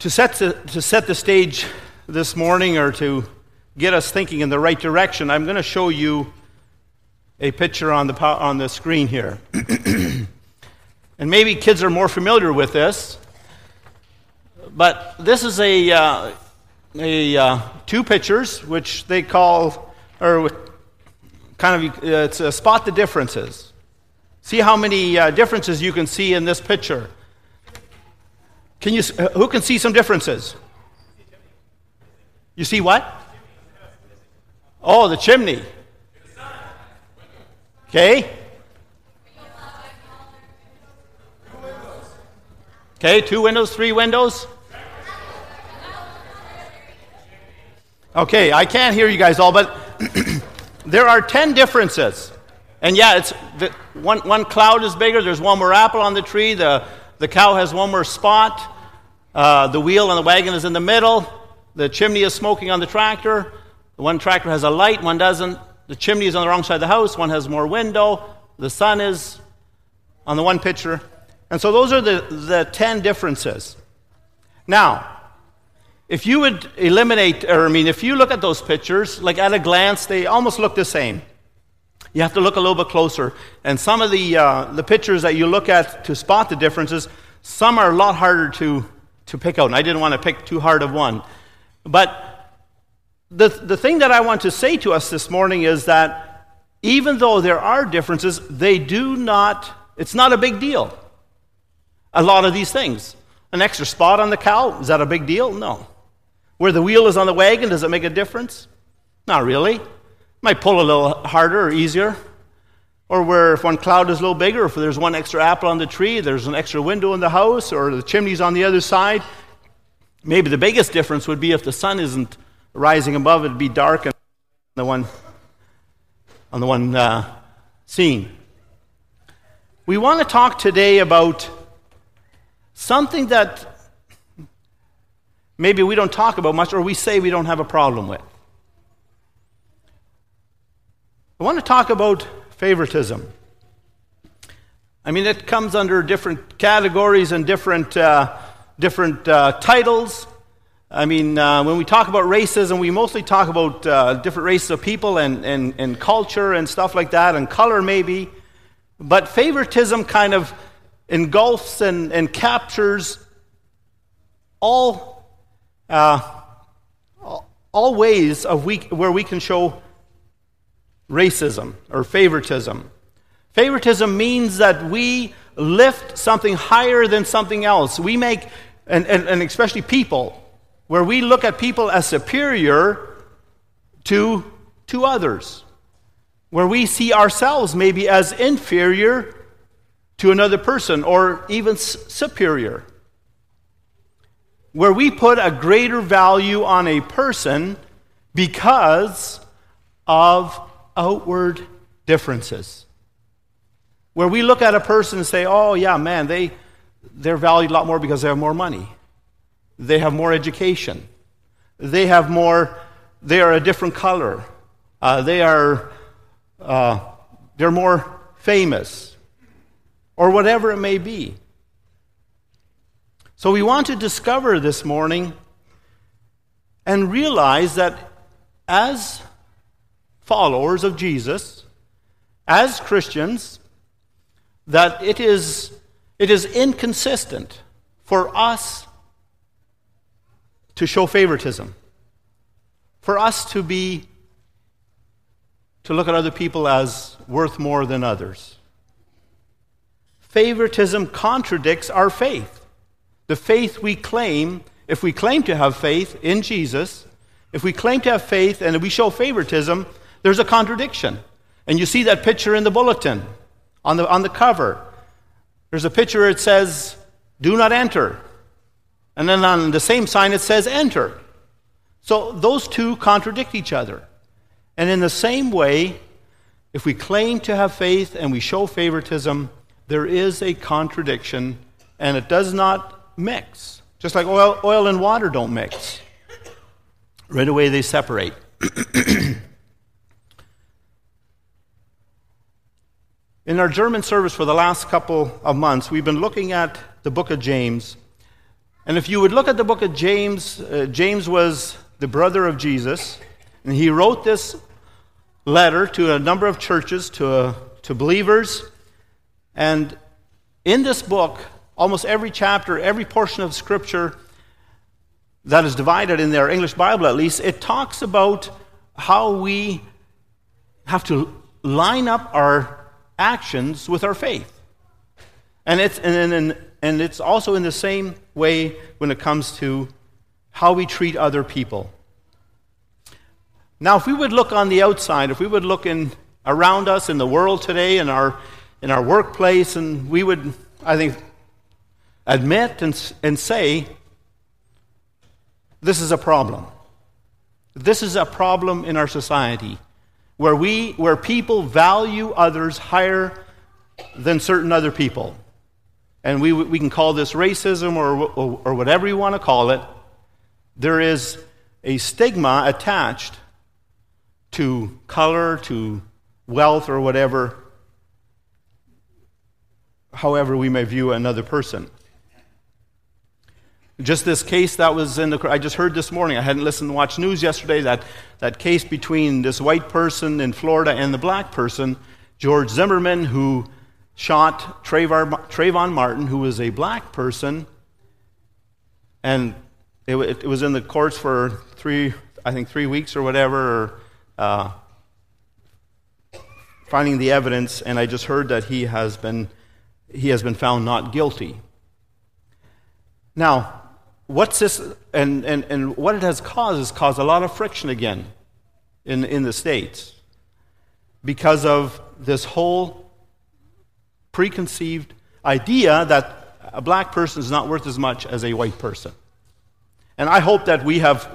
To set the, to set the stage this morning or to get us thinking in the right direction, I'm going to show you a picture on the, on the screen here. and maybe kids are more familiar with this, but this is a, uh, a uh, two pictures which they call, or kind of, uh, it's a spot the differences. See how many uh, differences you can see in this picture. Can you, uh, who can see some differences? You see what? Oh, the chimney. Okay. Okay, two windows, three windows. Okay, I can't hear you guys all, but there are 10 differences. And yeah, it's the, one, one cloud is bigger, there's one more apple on the tree, the, the cow has one more spot, uh, the wheel on the wagon is in the middle, the chimney is smoking on the tractor, the one tractor has a light, one doesn't, the chimney is on the wrong side of the house, one has more window, the sun is on the one picture. And so those are the, the 10 differences. Now, if you would eliminate, or I mean, if you look at those pictures, like at a glance, they almost look the same. You have to look a little bit closer. And some of the, uh, the pictures that you look at to spot the differences, some are a lot harder to, to pick out. And I didn't want to pick too hard of one. But the, the thing that I want to say to us this morning is that even though there are differences, they do not, it's not a big deal. A lot of these things. An extra spot on the cow, is that a big deal? No. Where the wheel is on the wagon, does it make a difference? Not really. Might pull a little harder or easier. Or where if one cloud is a little bigger, if there's one extra apple on the tree, there's an extra window in the house, or the chimney's on the other side. Maybe the biggest difference would be if the sun isn't rising above, it'd be dark on the one on the one uh, scene. We want to talk today about something that maybe we don't talk about much or we say we don't have a problem with. I want to talk about favoritism. I mean, it comes under different categories and different, uh, different uh, titles. I mean, uh, when we talk about racism, we mostly talk about uh, different races of people and, and, and culture and stuff like that, and color maybe. But favoritism kind of engulfs and, and captures all uh, all ways of we, where we can show racism or favoritism. Favoritism means that we lift something higher than something else. We make, and, and, and especially people, where we look at people as superior to, to others, where we see ourselves maybe as inferior to another person or even superior where we put a greater value on a person because of outward differences. Where we look at a person and say, oh, yeah, man, they, they're valued a lot more because they have more money. They have more education. They have more, they are a different color. Uh, they are, uh, they're more famous. Or whatever it may be. So we want to discover this morning and realize that as followers of Jesus, as Christians, that it is, it is inconsistent for us to show favoritism, for us to be to look at other people as worth more than others. Favoritism contradicts our faith the faith we claim, if we claim to have faith in Jesus, if we claim to have faith and we show favoritism, there's a contradiction. And you see that picture in the bulletin on the, on the cover. There's a picture it says, Do not enter. And then on the same sign it says, Enter. So those two contradict each other. And in the same way, if we claim to have faith and we show favoritism, there is a contradiction, and it does not mix. Just like oil, oil and water don't mix. Right away they separate. In our German service for the last couple of months, we've been looking at the book of James. And if you would look at the book of James, uh, James was the brother of Jesus, and he wrote this letter to a number of churches, to, uh, to believers. And in this book, almost every chapter, every portion of Scripture that is divided in their English Bible at least, it talks about how we have to line up our actions with our faith. And it's, and, and, and it's also in the same way when it comes to how we treat other people. Now, if we would look on the outside, if we would look in, around us in the world today, in our, in our workplace, and we would, I think, admit and, and say, this is a problem. This is a problem in our society where, we, where people value others higher than certain other people. And we, we can call this racism or, or, or whatever you want to call it. There is a stigma attached to color, to wealth, or whatever, however we may view another person. Just this case that was in the, I just heard this morning, I hadn't listened to watch news yesterday, that, that case between this white person in Florida and the black person, George Zimmerman, who shot Trayvon Martin, who was a black person, and it, it, was in the courts for three, I think, three weeks or whatever, uh, finding the evidence, and I just heard that he has been, he has been found not guilty. Now, what's this, and, and, and what it has caused is caused a lot of friction again in, in the States because of this whole preconceived idea that a black person is not worth as much as a white person. And I hope that we have,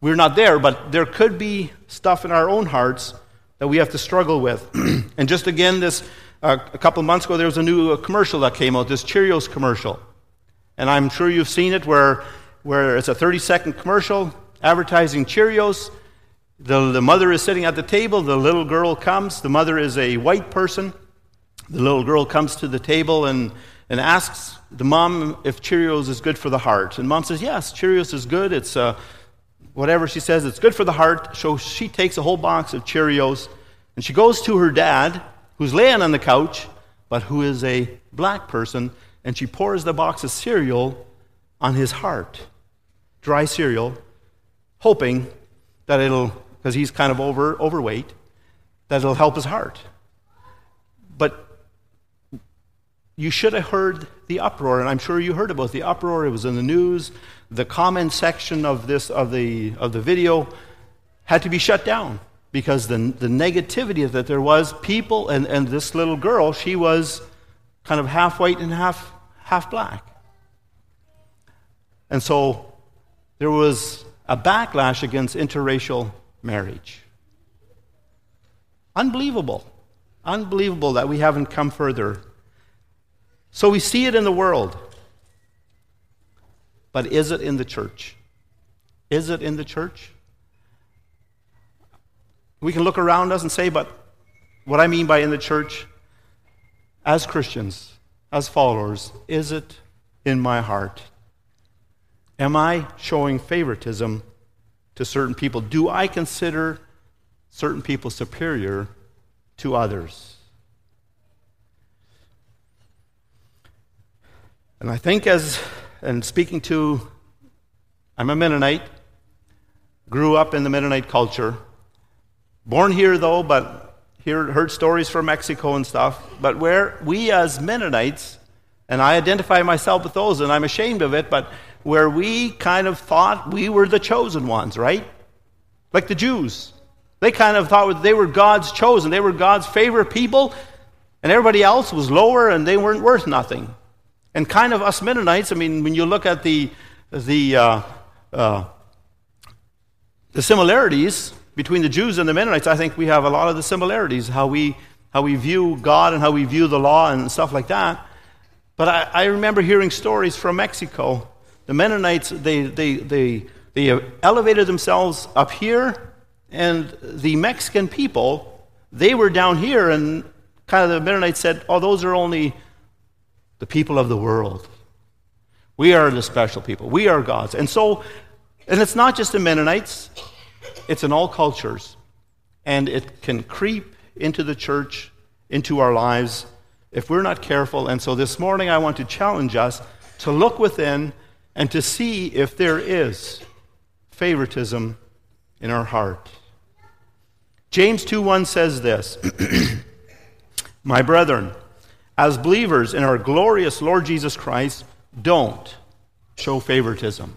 we're not there, but there could be stuff in our own hearts that we have to struggle with. and just again, this, uh, a couple months ago, there was a new uh, commercial that came out, this Cheerios commercial. And I'm sure you've seen it where, where it's a 30 second commercial advertising Cheerios. The, the mother is sitting at the table, the little girl comes. The mother is a white person. The little girl comes to the table and, and asks the mom if Cheerios is good for the heart. And mom says, Yes, Cheerios is good. It's uh, whatever she says, it's good for the heart. So she takes a whole box of Cheerios and she goes to her dad, who's laying on the couch, but who is a black person, and she pours the box of cereal on his heart, dry cereal, hoping that it'll, because he's kind of over, overweight, that it'll help his heart. But you should have heard the uproar, and I'm sure you heard about the uproar. It was in the news. The comment section of this of the of the video had to be shut down because the the negativity that there was. People and, and this little girl, she was kind of half white and half half black. And so there was a backlash against interracial marriage. Unbelievable. Unbelievable that we haven't come further. So we see it in the world. But is it in the church? Is it in the church? We can look around us and say, but what I mean by in the church, as Christians, as followers, is it in my heart? Am I showing favoritism to certain people? Do I consider certain people superior to others? And I think, as, and speaking to, I'm a Mennonite, grew up in the Mennonite culture, born here though, but hear, heard stories from Mexico and stuff, but where we as Mennonites, and I identify myself with those, and I'm ashamed of it, but where we kind of thought we were the chosen ones, right? Like the Jews. They kind of thought they were God's chosen, they were God's favorite people, and everybody else was lower and they weren't worth nothing. And kind of us Mennonites, I mean, when you look at the, the, uh, uh, the similarities, between the Jews and the Mennonites, I think we have a lot of the similarities, how we, how we view God and how we view the law and stuff like that. But I, I remember hearing stories from Mexico. The Mennonites, they, they, they, they elevated themselves up here, and the Mexican people, they were down here, and kind of the Mennonites said, oh, those are only the people of the world. We are the special people. We are God's. And so, and it's not just the Mennonites, it's in all cultures. And it can creep into the church, into our lives, if we're not careful. And so this morning, I want to challenge us to look within and to see if there is favoritism in our heart. James 2:1 says this, "My brethren, as believers in our glorious Lord Jesus Christ, don't show favoritism."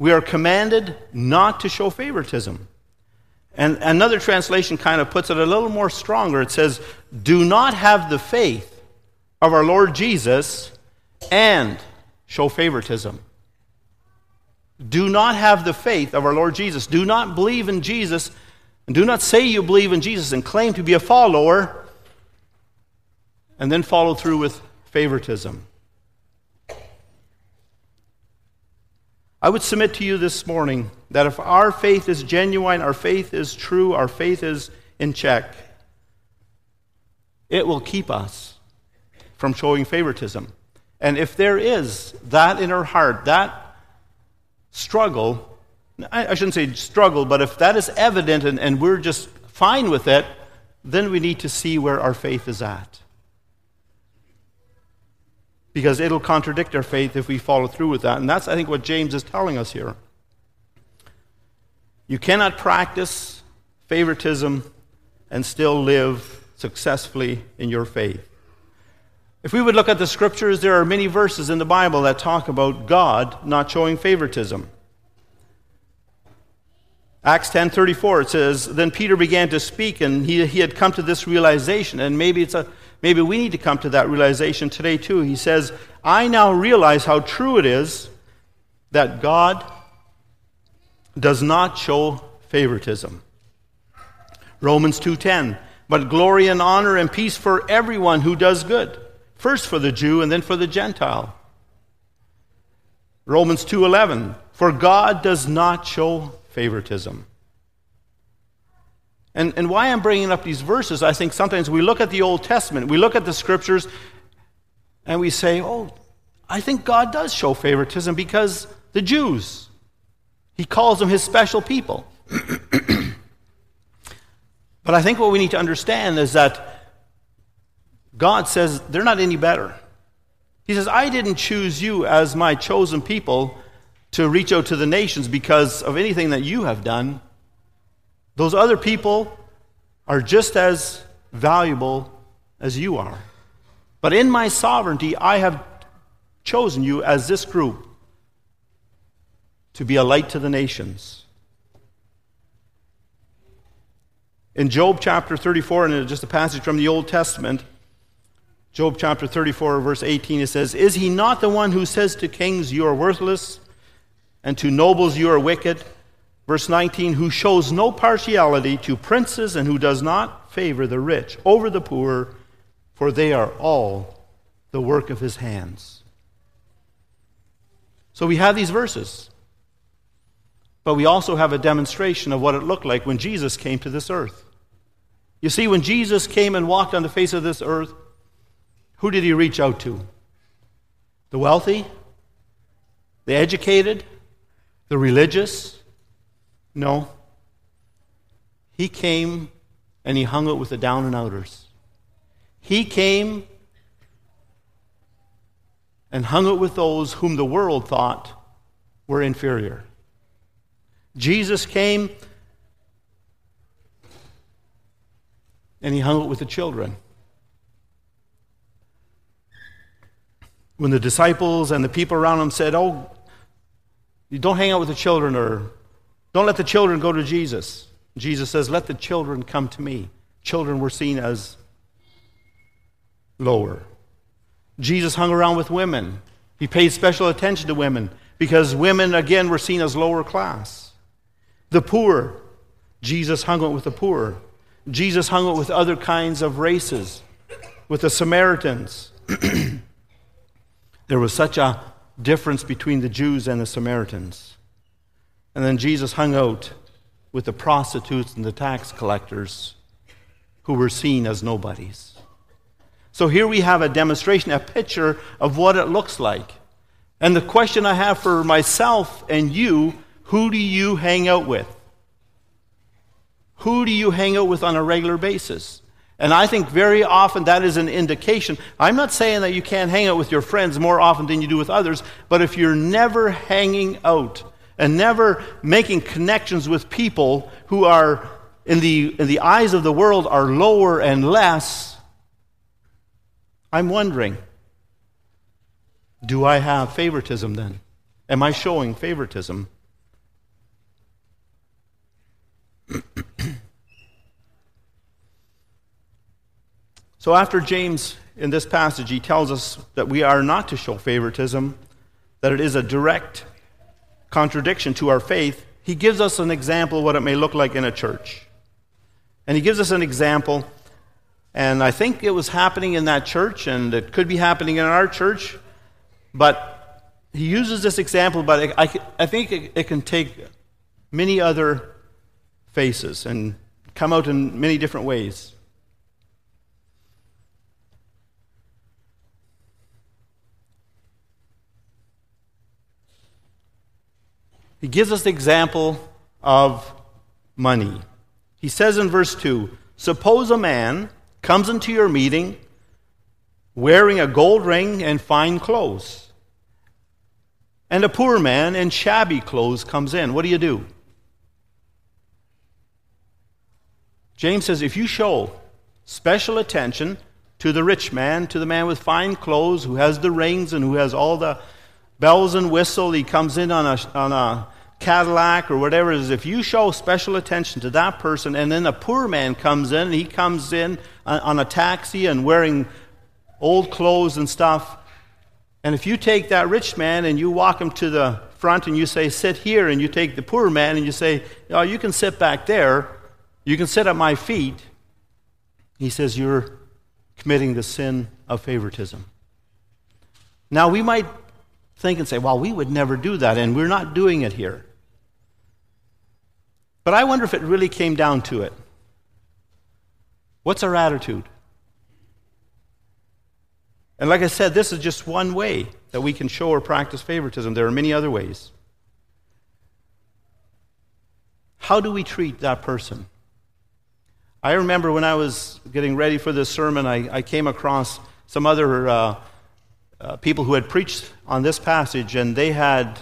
We are commanded not to show favoritism. And another translation kind of puts it a little more stronger. It says, Do not have the faith of our Lord Jesus and show favoritism. Do not have the faith of our Lord Jesus. Do not believe in Jesus. And do not say you believe in Jesus and claim to be a follower and then follow through with favoritism. I would submit to you this morning that if our faith is genuine, our faith is true, our faith is in check, it will keep us from showing favoritism. And if there is that in our heart, that struggle, I, shouldn't say struggle, but if that is evident and, and we're just fine with it, then we need to see where our faith is at because it'll contradict our faith if we follow through with that. And that's, I think, what James is telling us here. You cannot practice favoritism and still live successfully in your faith. If we would look at the scriptures, there are many verses in the Bible that talk about God not showing favoritism. Acts 10:34 it says then Peter began to speak and he, he had come to this realization and maybe it's a Maybe we need to come to that realization today, too. He says, I now realize how true it is that God does not show favoritism. Romans 2:10 But glory and honor and peace for everyone who does good first for the Jew and then for the Gentile Romans 2:11 For God does not show favoritism and, and why I'm bringing up these verses, I think sometimes we look at the Old Testament, we look at the scriptures, and we say, oh, I think God does show favoritism because the Jews, He calls them His special people. but I think what we need to understand is that God says they're not any better. He says, I didn't choose you as my chosen people to reach out to the nations because of anything that you have done. Those other people are just as valuable as you are. But in my sovereignty, I have chosen you as this group to be a light to the nations. In Job chapter 34, and just a passage from the Old Testament, Job chapter 34, verse 18, it says, Is he not the one who says to kings, You are worthless, and to nobles, You are wicked? Verse 19, who shows no partiality to princes and who does not favor the rich over the poor, for they are all the work of his hands. So we have these verses, but we also have a demonstration of what it looked like when Jesus came to this earth. You see, when Jesus came and walked on the face of this earth, who did he reach out to? The wealthy? The educated? The religious? No. He came and he hung out with the down and outers. He came and hung out with those whom the world thought were inferior. Jesus came and he hung out with the children. When the disciples and the people around him said, Oh, you don't hang out with the children or don't let the children go to Jesus. Jesus says, Let the children come to me. Children were seen as lower. Jesus hung around with women. He paid special attention to women because women, again, were seen as lower class. The poor, Jesus hung out with the poor. Jesus hung out with other kinds of races, with the Samaritans. there was such a difference between the Jews and the Samaritans. And then Jesus hung out with the prostitutes and the tax collectors who were seen as nobodies. So here we have a demonstration, a picture of what it looks like. And the question I have for myself and you who do you hang out with? Who do you hang out with on a regular basis? And I think very often that is an indication. I'm not saying that you can't hang out with your friends more often than you do with others, but if you're never hanging out and never making connections with people who are, in the, in the eyes of the world, are lower and less, I'm wondering do I have favoritism then? Am I showing favoritism? So, after James, in this passage, he tells us that we are not to show favoritism, that it is a direct contradiction to our faith. He gives us an example of what it may look like in a church. And he gives us an example, and I think it was happening in that church, and it could be happening in our church, but he uses this example, but I, I think it, it can take many other faces and come out in many different ways. He gives us the example of money. He says in verse 2 Suppose a man comes into your meeting wearing a gold ring and fine clothes, and a poor man in shabby clothes comes in. What do you do? James says if you show special attention to the rich man, to the man with fine clothes, who has the rings and who has all the bells and whistle. He comes in on a, on a Cadillac or whatever it is. If you show special attention to that person, and then a poor man comes in, and he comes in on a taxi and wearing old clothes and stuff, and if you take that rich man and you walk him to the front and you say, sit here, and you take the poor man and you say, oh, you can sit back there, you can sit at my feet, he says, you're committing the sin of favoritism. Now, we might think and say, well, we would never do that, and we're not doing it here. But I wonder if it really came down to it. What's our attitude? And like I said, this is just one way that we can show or practice favoritism. There are many other ways. How do we treat that person? I remember when I was getting ready for this sermon, I, I came across some other uh, uh, people who had preached on this passage, and they had,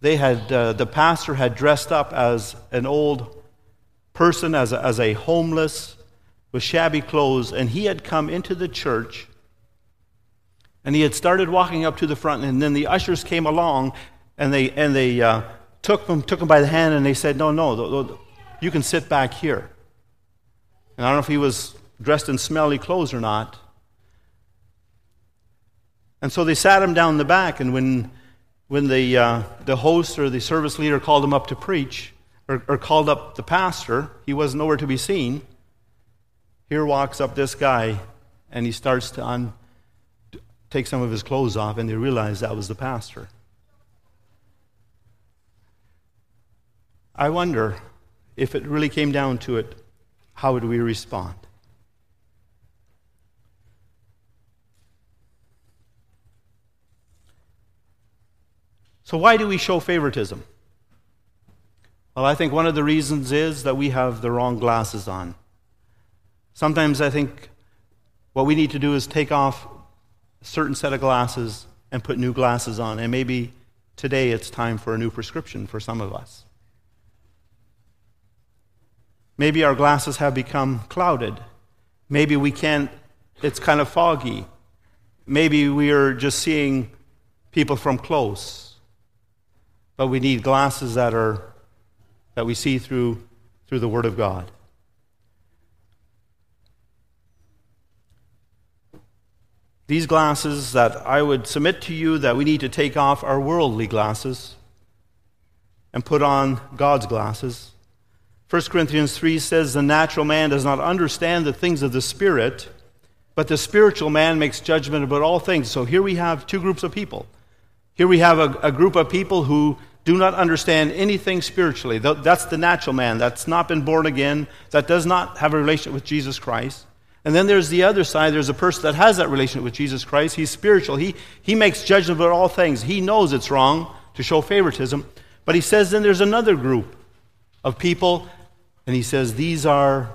they had uh, the pastor had dressed up as an old person, as a, as a homeless, with shabby clothes, and he had come into the church, and he had started walking up to the front, and then the ushers came along, and they and they uh, took him took him by the hand, and they said, "No, no, you can sit back here." And I don't know if he was dressed in smelly clothes or not. And so they sat him down in the back, and when, when the, uh, the host or the service leader called him up to preach, or, or called up the pastor, he was nowhere to be seen. Here walks up this guy, and he starts to un- take some of his clothes off, and they realize that was the pastor. I wonder if it really came down to it, how would we respond? So, why do we show favoritism? Well, I think one of the reasons is that we have the wrong glasses on. Sometimes I think what we need to do is take off a certain set of glasses and put new glasses on. And maybe today it's time for a new prescription for some of us. Maybe our glasses have become clouded. Maybe we can't, it's kind of foggy. Maybe we are just seeing people from close but we need glasses that are that we see through through the word of God. These glasses that I would submit to you that we need to take off our worldly glasses and put on God's glasses. 1 Corinthians 3 says, The natural man does not understand the things of the Spirit, but the spiritual man makes judgment about all things. So here we have two groups of people. Here we have a, a group of people who do not understand anything spiritually. That's the natural man that's not been born again, that does not have a relationship with Jesus Christ. And then there's the other side. There's a person that has that relationship with Jesus Christ. He's spiritual. He, he makes judgment about all things. He knows it's wrong to show favoritism. But he says then there's another group of people, and he says these are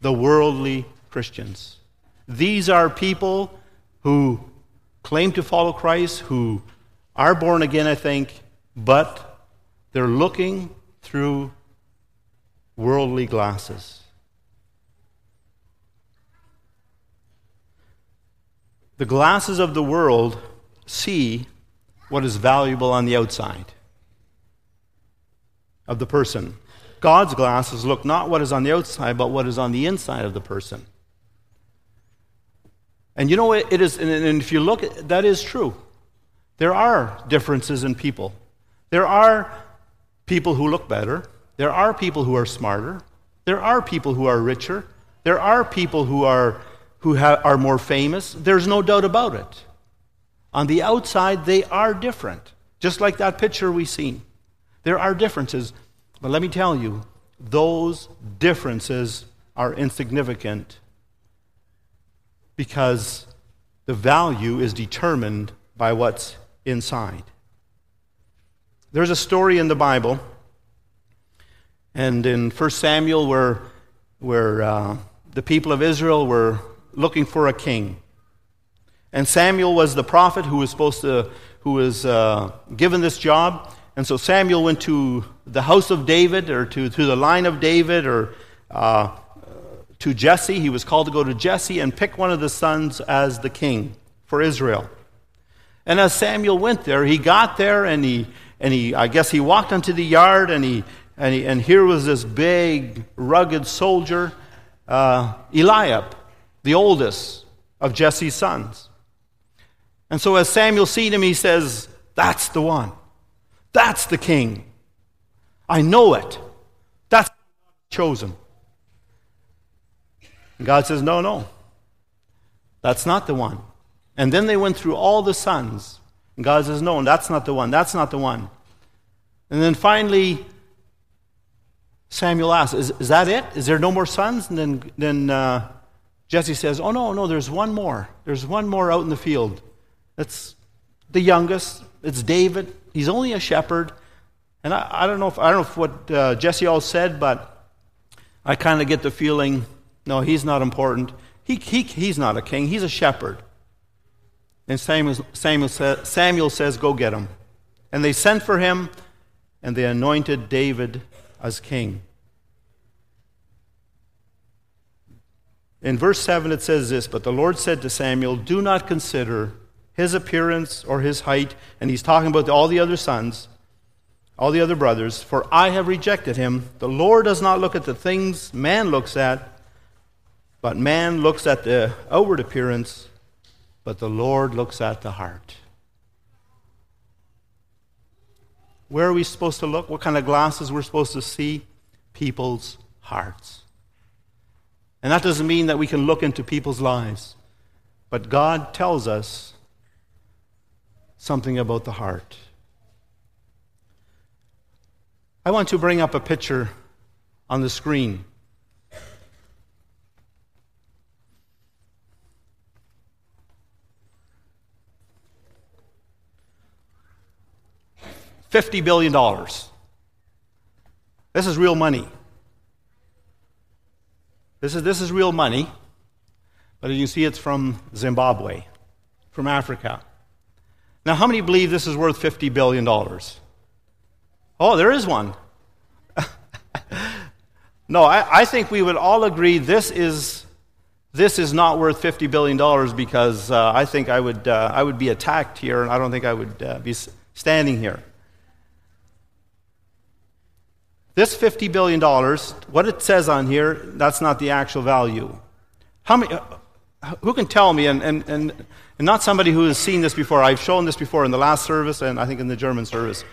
the worldly Christians. These are people who claim to follow Christ, who are born again, I think, but they're looking through worldly glasses. The glasses of the world see what is valuable on the outside of the person. God's glasses look not what is on the outside, but what is on the inside of the person. And you know, it is, and if you look, that is true. There are differences in people. There are people who look better. There are people who are smarter. There are people who are richer. There are people who are, who ha- are more famous. There's no doubt about it. On the outside, they are different, just like that picture we seen. There are differences. But let me tell you, those differences are insignificant because the value is determined by what's inside. There's a story in the Bible, and in 1 Samuel, where, where uh, the people of Israel were looking for a king. And Samuel was the prophet who was supposed to, who was uh, given this job. And so Samuel went to the house of David or to, to the line of David or uh, to Jesse. He was called to go to Jesse and pick one of the sons as the king for Israel. And as Samuel went there, he got there and he, and he I guess he walked onto the yard and he, and, he, and here was this big, rugged soldier, uh, Eliab, the oldest of Jesse's sons. And so as Samuel seen him, he says, That's the one. That's the king. I know it. That's chosen. And God says, No, no. That's not the one. And then they went through all the sons. And God says, No, that's not the one. That's not the one. And then finally, Samuel asks, Is, is that it? Is there no more sons? And then, then uh, Jesse says, Oh, no, no, there's one more. There's one more out in the field. That's the youngest. It's David. He's only a shepherd. And I, I don't know if I don't know if what uh, Jesse all said, but I kind of get the feeling, no, he's not important. He, he, he's not a king. He's a shepherd. And Samuel, Samuel, Samuel says, Go get him. And they sent for him, and they anointed David as king. In verse 7, it says this But the Lord said to Samuel, Do not consider his appearance or his height, and he's talking about all the other sons, all the other brothers, for I have rejected him. The Lord does not look at the things man looks at, but man looks at the outward appearance, but the Lord looks at the heart. Where are we supposed to look? What kind of glasses we're supposed to see? People's hearts. And that doesn't mean that we can look into people's lives. But God tells us something about the heart. I want to bring up a picture on the screen. $50 billion. This is real money. This is, this is real money, but as you see, it's from Zimbabwe, from Africa. Now, how many believe this is worth $50 billion? Oh, there is one. no, I, I, think we would all agree this is, this is not worth $50 billion because uh, I think I would, uh, I would be attacked here and I don't think I would uh, be standing here. This $50 billion, what it says on here, that's not the actual value. How many, uh, who can tell me, and, and, and, and not somebody who has seen this before, I've shown this before in the last service and I think in the German service.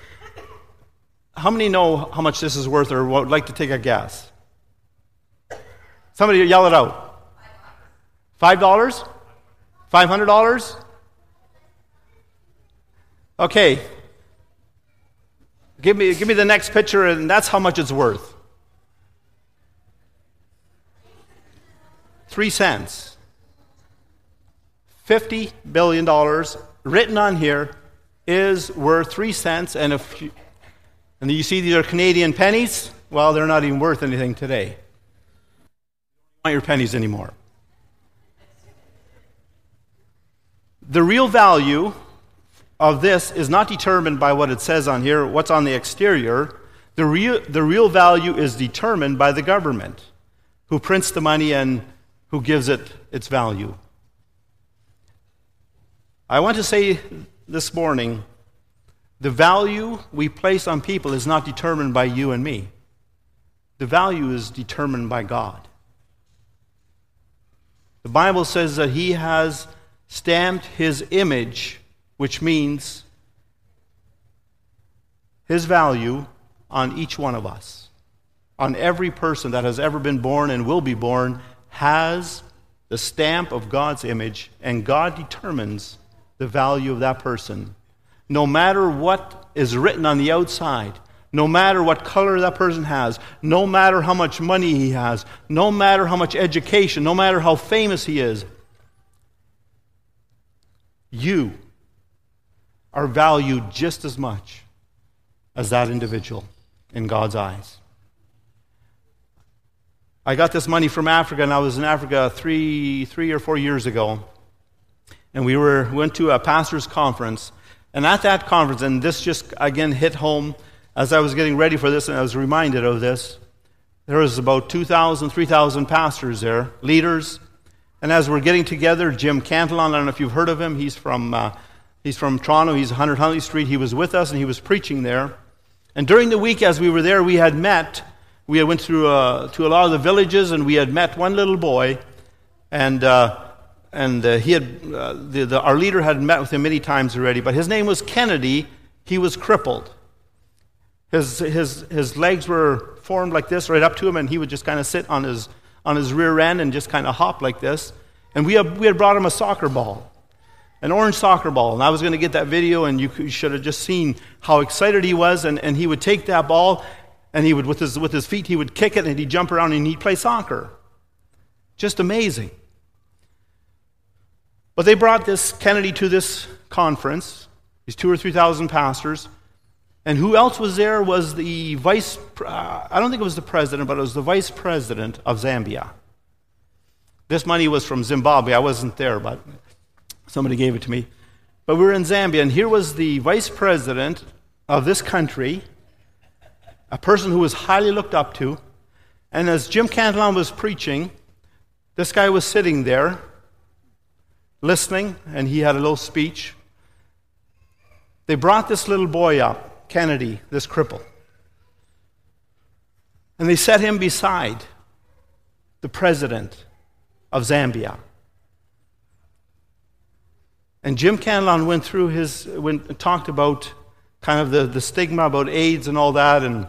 How many know how much this is worth or would like to take a guess? Somebody yell it out. Five dollars? Five hundred dollars? Okay. Give me, give me the next picture, and that's how much it's worth. three cents. $50 billion written on here is worth three cents. And if you, and you see these are Canadian pennies, well, they're not even worth anything today. You don't want your pennies anymore. The real value of this is not determined by what it says on here, what's on the exterior. The real, the real value is determined by the government who prints the money and who gives it its value. I want to say this morning the value we place on people is not determined by you and me, the value is determined by God. The Bible says that He has stamped His image, which means His value, on each one of us. On every person that has ever been born and will be born has the stamp of God's image, and God determines the value of that person. No matter what is written on the outside, no matter what color that person has, no matter how much money he has, no matter how much education, no matter how famous he is, you are valued just as much as that individual in God's eyes. I got this money from Africa, and I was in Africa three, three or four years ago and we were, went to a pastor's conference. And at that conference, and this just again hit home as I was getting ready for this, and I was reminded of this. There was about 2,000, 3,000 pastors there, leaders. And as we're getting together, Jim Cantelon, I don't know if you've heard of him, he's from, uh, he's from Toronto, he's 100 Huntley Street. He was with us and he was preaching there. And during the week, as we were there, we had met, we had went through uh, to a lot of the villages, and we had met one little boy. And uh, and uh, he had, uh, the, the, our leader had met with him many times already, but his name was Kennedy. He was crippled. His, his, his legs were formed like this right up to him, and he would just kind of sit on his, on his rear end and just kind of hop like this. And we had, we had brought him a soccer ball, an orange soccer ball. And I was going to get that video, and you, should have just seen how excited he was. And, and he would take that ball, and he would, with his, with his feet, he would kick it, and he'd jump around, and he'd play soccer. Just amazing. But they brought this Kennedy to this conference, these two or three thousand pastors. And who else was there was the vice, uh, I don't think it was the president, but it was the vice president of Zambia. This money was from Zimbabwe. I wasn't there, but somebody gave it to me. But we were in Zambia, and here was the vice president of this country, a person who was highly looked up to. And as Jim Cantelon was preaching, this guy was sitting there listening, and he had a little speech. They brought this little boy up, Kennedy, this cripple, and they set him beside the president of Zambia. And Jim Cantelon went through his, went, talked about kind of the, the stigma about AIDS and all that, and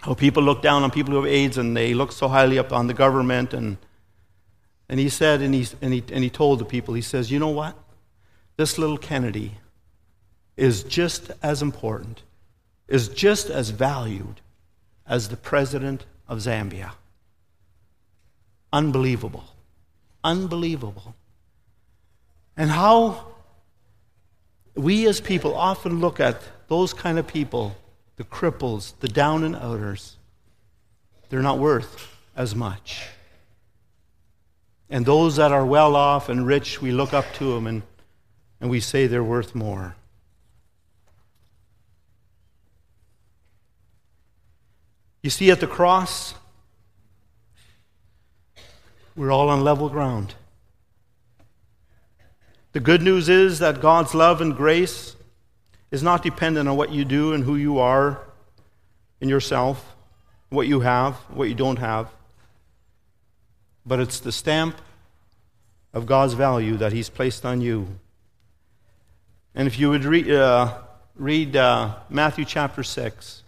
how people look down on people who have AIDS and they look so highly up on the government and and he said, and he, and, he, and he told the people, he says, you know what? This little Kennedy is just as important, is just as valued as the president of Zambia. Unbelievable. Unbelievable. And how we as people often look at those kind of people, the cripples, the down and outers, they're not worth as much. And those that are well off and rich, we look up to them and, and we say they're worth more. You see, at the cross, we're all on level ground. The good news is that God's love and grace is not dependent on what you do and who you are in yourself, what you have, what you don't have but it's the stamp of God's value that He's placed on you. And if you would re- uh, read uh, Matthew chapter 6,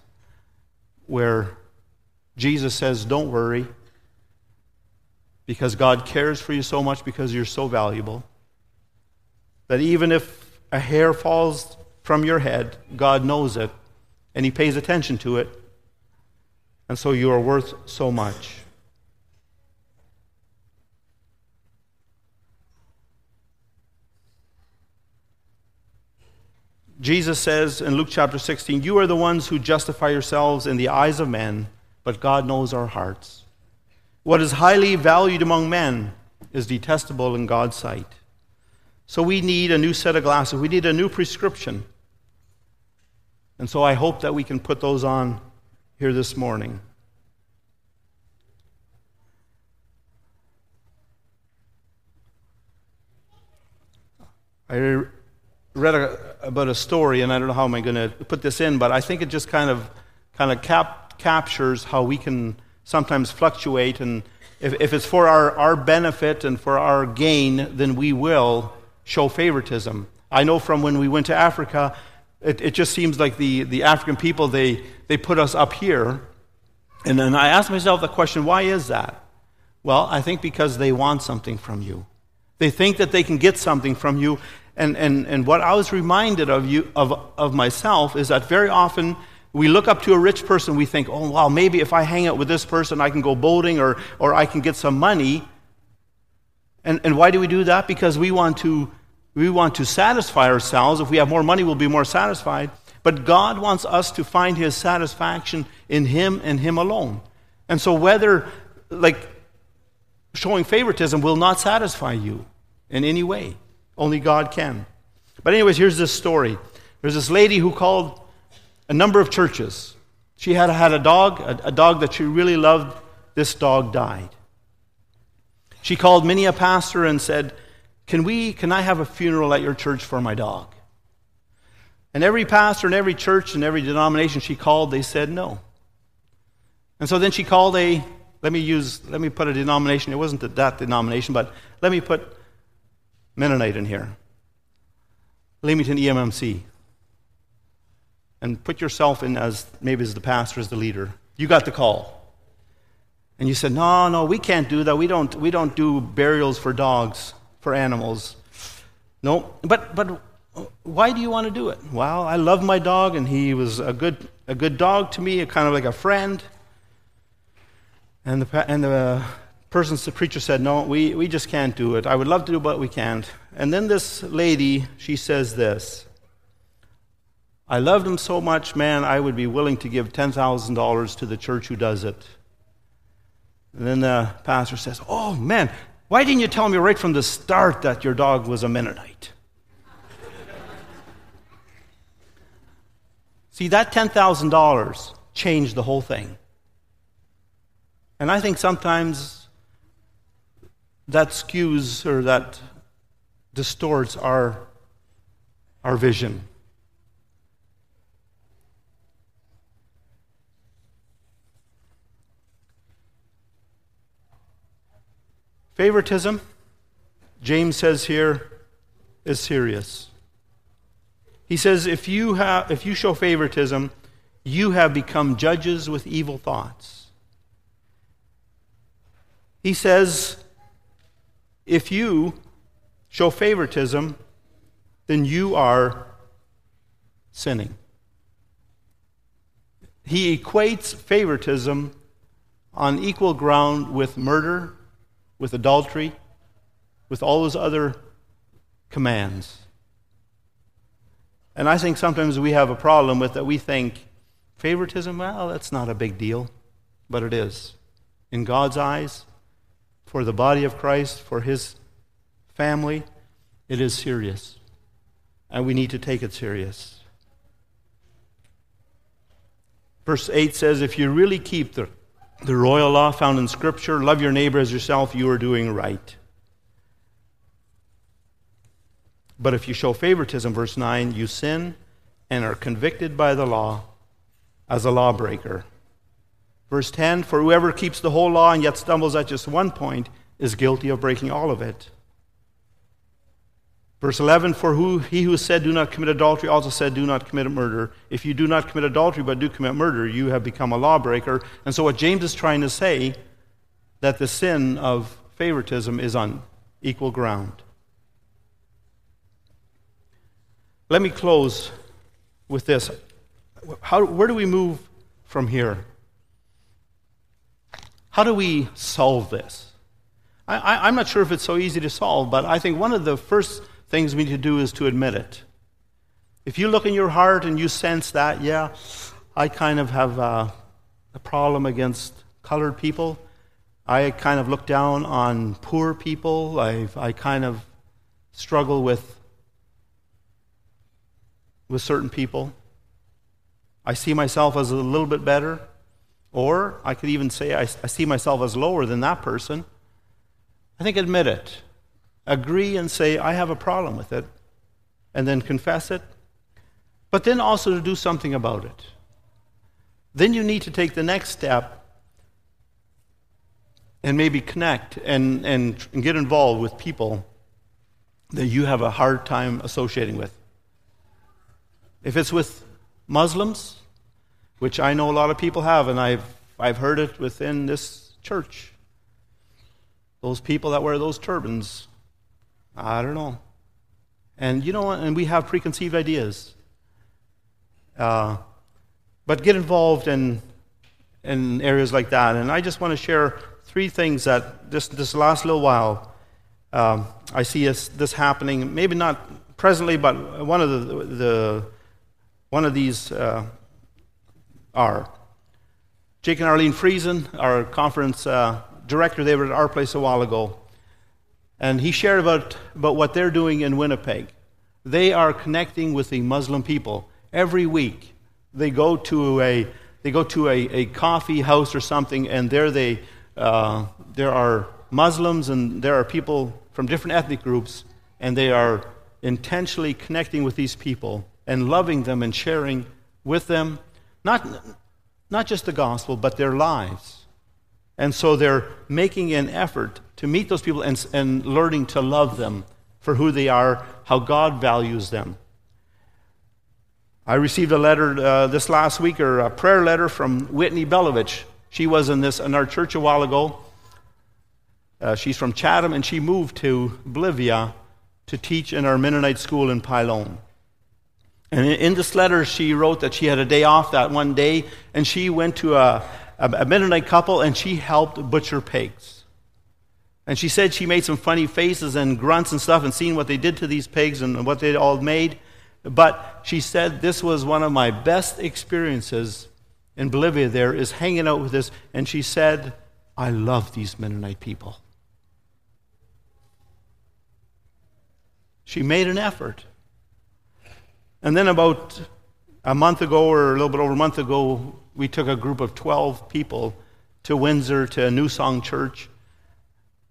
where Jesus says, Don't worry, because God cares for you so much because you're so valuable, that even if a hair falls from your head, God knows it and He pays attention to it. And so you are worth so much. Jesus says in Luke chapter 16, You are the ones who justify yourselves in the eyes of men, but God knows our hearts. What is highly valued among men is detestable in God's sight. So we need a new set of glasses. We need a new prescription. And so I hope that we can put those on here this morning. I read a, about a story, and I don't know how am I going to put this in, but I think it just kind of kind of cap, captures how we can sometimes fluctuate, and if, if it's for our, our benefit and for our gain, then we will show favoritism. I know from when we went to Africa, it, it just seems like the, the African people, they, they put us up here. And then I asked myself the question, why is that? Well, I think because they want something from you. They think that they can get something from you. And, and, and what I was reminded of, you, of, of myself is that very often we look up to a rich person, we think, oh, well, maybe if I hang out with this person, I can go boating or, or I can get some money. And, and why do we do that? Because we want, to, we want to satisfy ourselves. If we have more money, we'll be more satisfied. But God wants us to find His satisfaction in Him and Him alone. And so, whether, like, showing favoritism will not satisfy you in any way. Only God can. But, anyways, here's this story. There's this lady who called a number of churches. She had had a dog, a, a dog that she really loved. This dog died. She called many a pastor and said, can, we, can I have a funeral at your church for my dog? And every pastor and every church and every denomination she called, they said no. And so then she called a, let me use, let me put a denomination. It wasn't that denomination, but let me put Mennonite in here. Leamington EMMC. And put yourself in as maybe as the pastor, as the leader. You got the call. And you said, No, no, we can't do that. We don't, we don't do burials for dogs, for animals. No, but, but why do you want to do it? Well, I love my dog, and he was a good, a good dog to me, kind of like a friend. And the, and the person, the preacher said, No, we, we just can't do it. I would love to do it, but we can't. And then this lady, she says this I loved him so much, man, I would be willing to give $10,000 to the church who does it. And then the pastor says, Oh, man, why didn't you tell me right from the start that your dog was a Mennonite? See, that $10,000 changed the whole thing. And I think sometimes that skews or that distorts our, our vision. Favoritism, James says here, is serious. He says if you, have, if you show favoritism, you have become judges with evil thoughts. He says if you show favoritism, then you are sinning. He equates favoritism on equal ground with murder, with adultery, with all those other commands. And I think sometimes we have a problem with that. We think favoritism, well, that's not a big deal, but it is. In God's eyes, for the body of Christ, for his family, it is serious. And we need to take it serious. Verse 8 says, If you really keep the, the royal law found in Scripture, love your neighbor as yourself, you are doing right. But if you show favoritism, verse 9, you sin and are convicted by the law as a lawbreaker. Verse 10 For whoever keeps the whole law and yet stumbles at just one point is guilty of breaking all of it. Verse 11 For who, he who said, Do not commit adultery, also said, Do not commit murder. If you do not commit adultery but do commit murder, you have become a lawbreaker. And so, what James is trying to say, that the sin of favoritism is on equal ground. Let me close with this. How, where do we move from here? How do we solve this? I, am not sure if it's so easy to solve, but I think one of the first things we need to do is to admit it. If you look in your heart and you sense that, yeah, I kind of have uh, a problem against colored people. I kind of look down on poor people. i I kind of struggle with, with certain people. I see myself as a little bit better. Or I could even say I, I see myself as lower than that person. I think admit it. Agree and say, I have a problem with it. And then confess it. But then also to do something about it. Then you need to take the next step and maybe connect and, and, get involved with people that you have a hard time associating with. If it's with Muslims, which I know a lot of people have, and I've, I've heard it within this church. Those people that wear those turbans, I don't know. And you know, and we have preconceived ideas. Uh, but get involved in, in areas like that. And I just want to share three things that this, this last little while um, I see this, this happening. Maybe not presently, but one of the, the one of these uh, are. Jake and Arlene Friesen, our conference uh, director, they were at our place a while ago. And he shared about, about what they're doing in Winnipeg. They are connecting with the Muslim people. Every week, they go to a, they go to a, a coffee house or something, and there, they, uh, there are Muslims and there are people from different ethnic groups, and they are intentionally connecting with these people and loving them and sharing with them not, not just the gospel, but their lives. And so they're making an effort to meet those people and, and learning to love them for who they are, how God values them. I received a letter uh, this last week, or a prayer letter from Whitney Belovich. She was in, this, in our church a while ago. Uh, she's from Chatham, and she moved to Bolivia to teach in our Mennonite school in Pilon. And in this letter, she wrote that she had a day off that one day, and she went to a, a Mennonite couple and she helped butcher pigs. And she said she made some funny faces and grunts and stuff and seen what they did to these pigs and what they all made. But she said this was one of my best experiences in Bolivia there is hanging out with this. And she said, I love these Mennonite people. She made an effort. And then about a month ago, or a little bit over a month ago, we took a group of 12 people to Windsor to a New Song Church.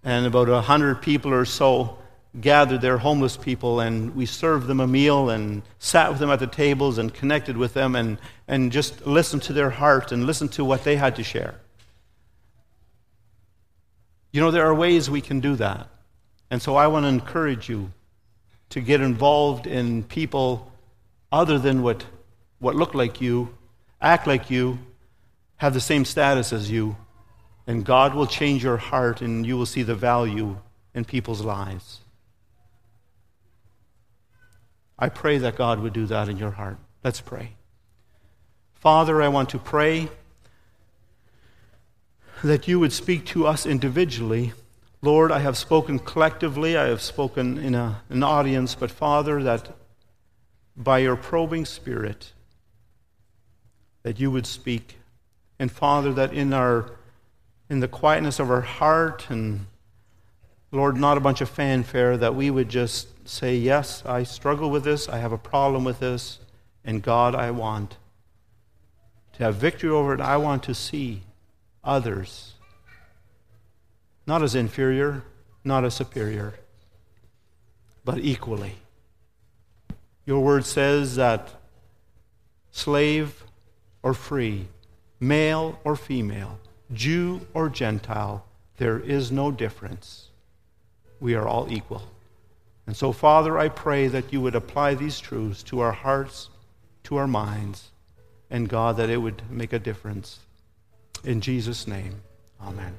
And about 100 people or so gathered there, homeless people, and we served them a meal and sat with them at the tables and connected with them and, and just listened to their heart and listened to what they had to share. You know, there are ways we can do that. And so I want to encourage you to get involved in people other than what, what look like you, act like you, have the same status as you, and God will change your heart and you will see the value in people's lives. I pray that God would do that in your heart. Let's pray. Father, I want to pray that you would speak to us individually. Lord, I have spoken collectively, I have spoken in a, an audience, but Father, that by your probing spirit that you would speak. And Father, that in our in the quietness of our heart and Lord, not a bunch of fanfare, that we would just say, Yes, I struggle with this, I have a problem with this, and God, I want to have victory over it. I want to see others not as inferior, not as superior, but equally. Your word says that slave or free, male or female, Jew or Gentile, there is no difference. We are all equal. And so, Father, I pray that you would apply these truths to our hearts, to our minds, and God, that it would make a difference. In Jesus' name, amen.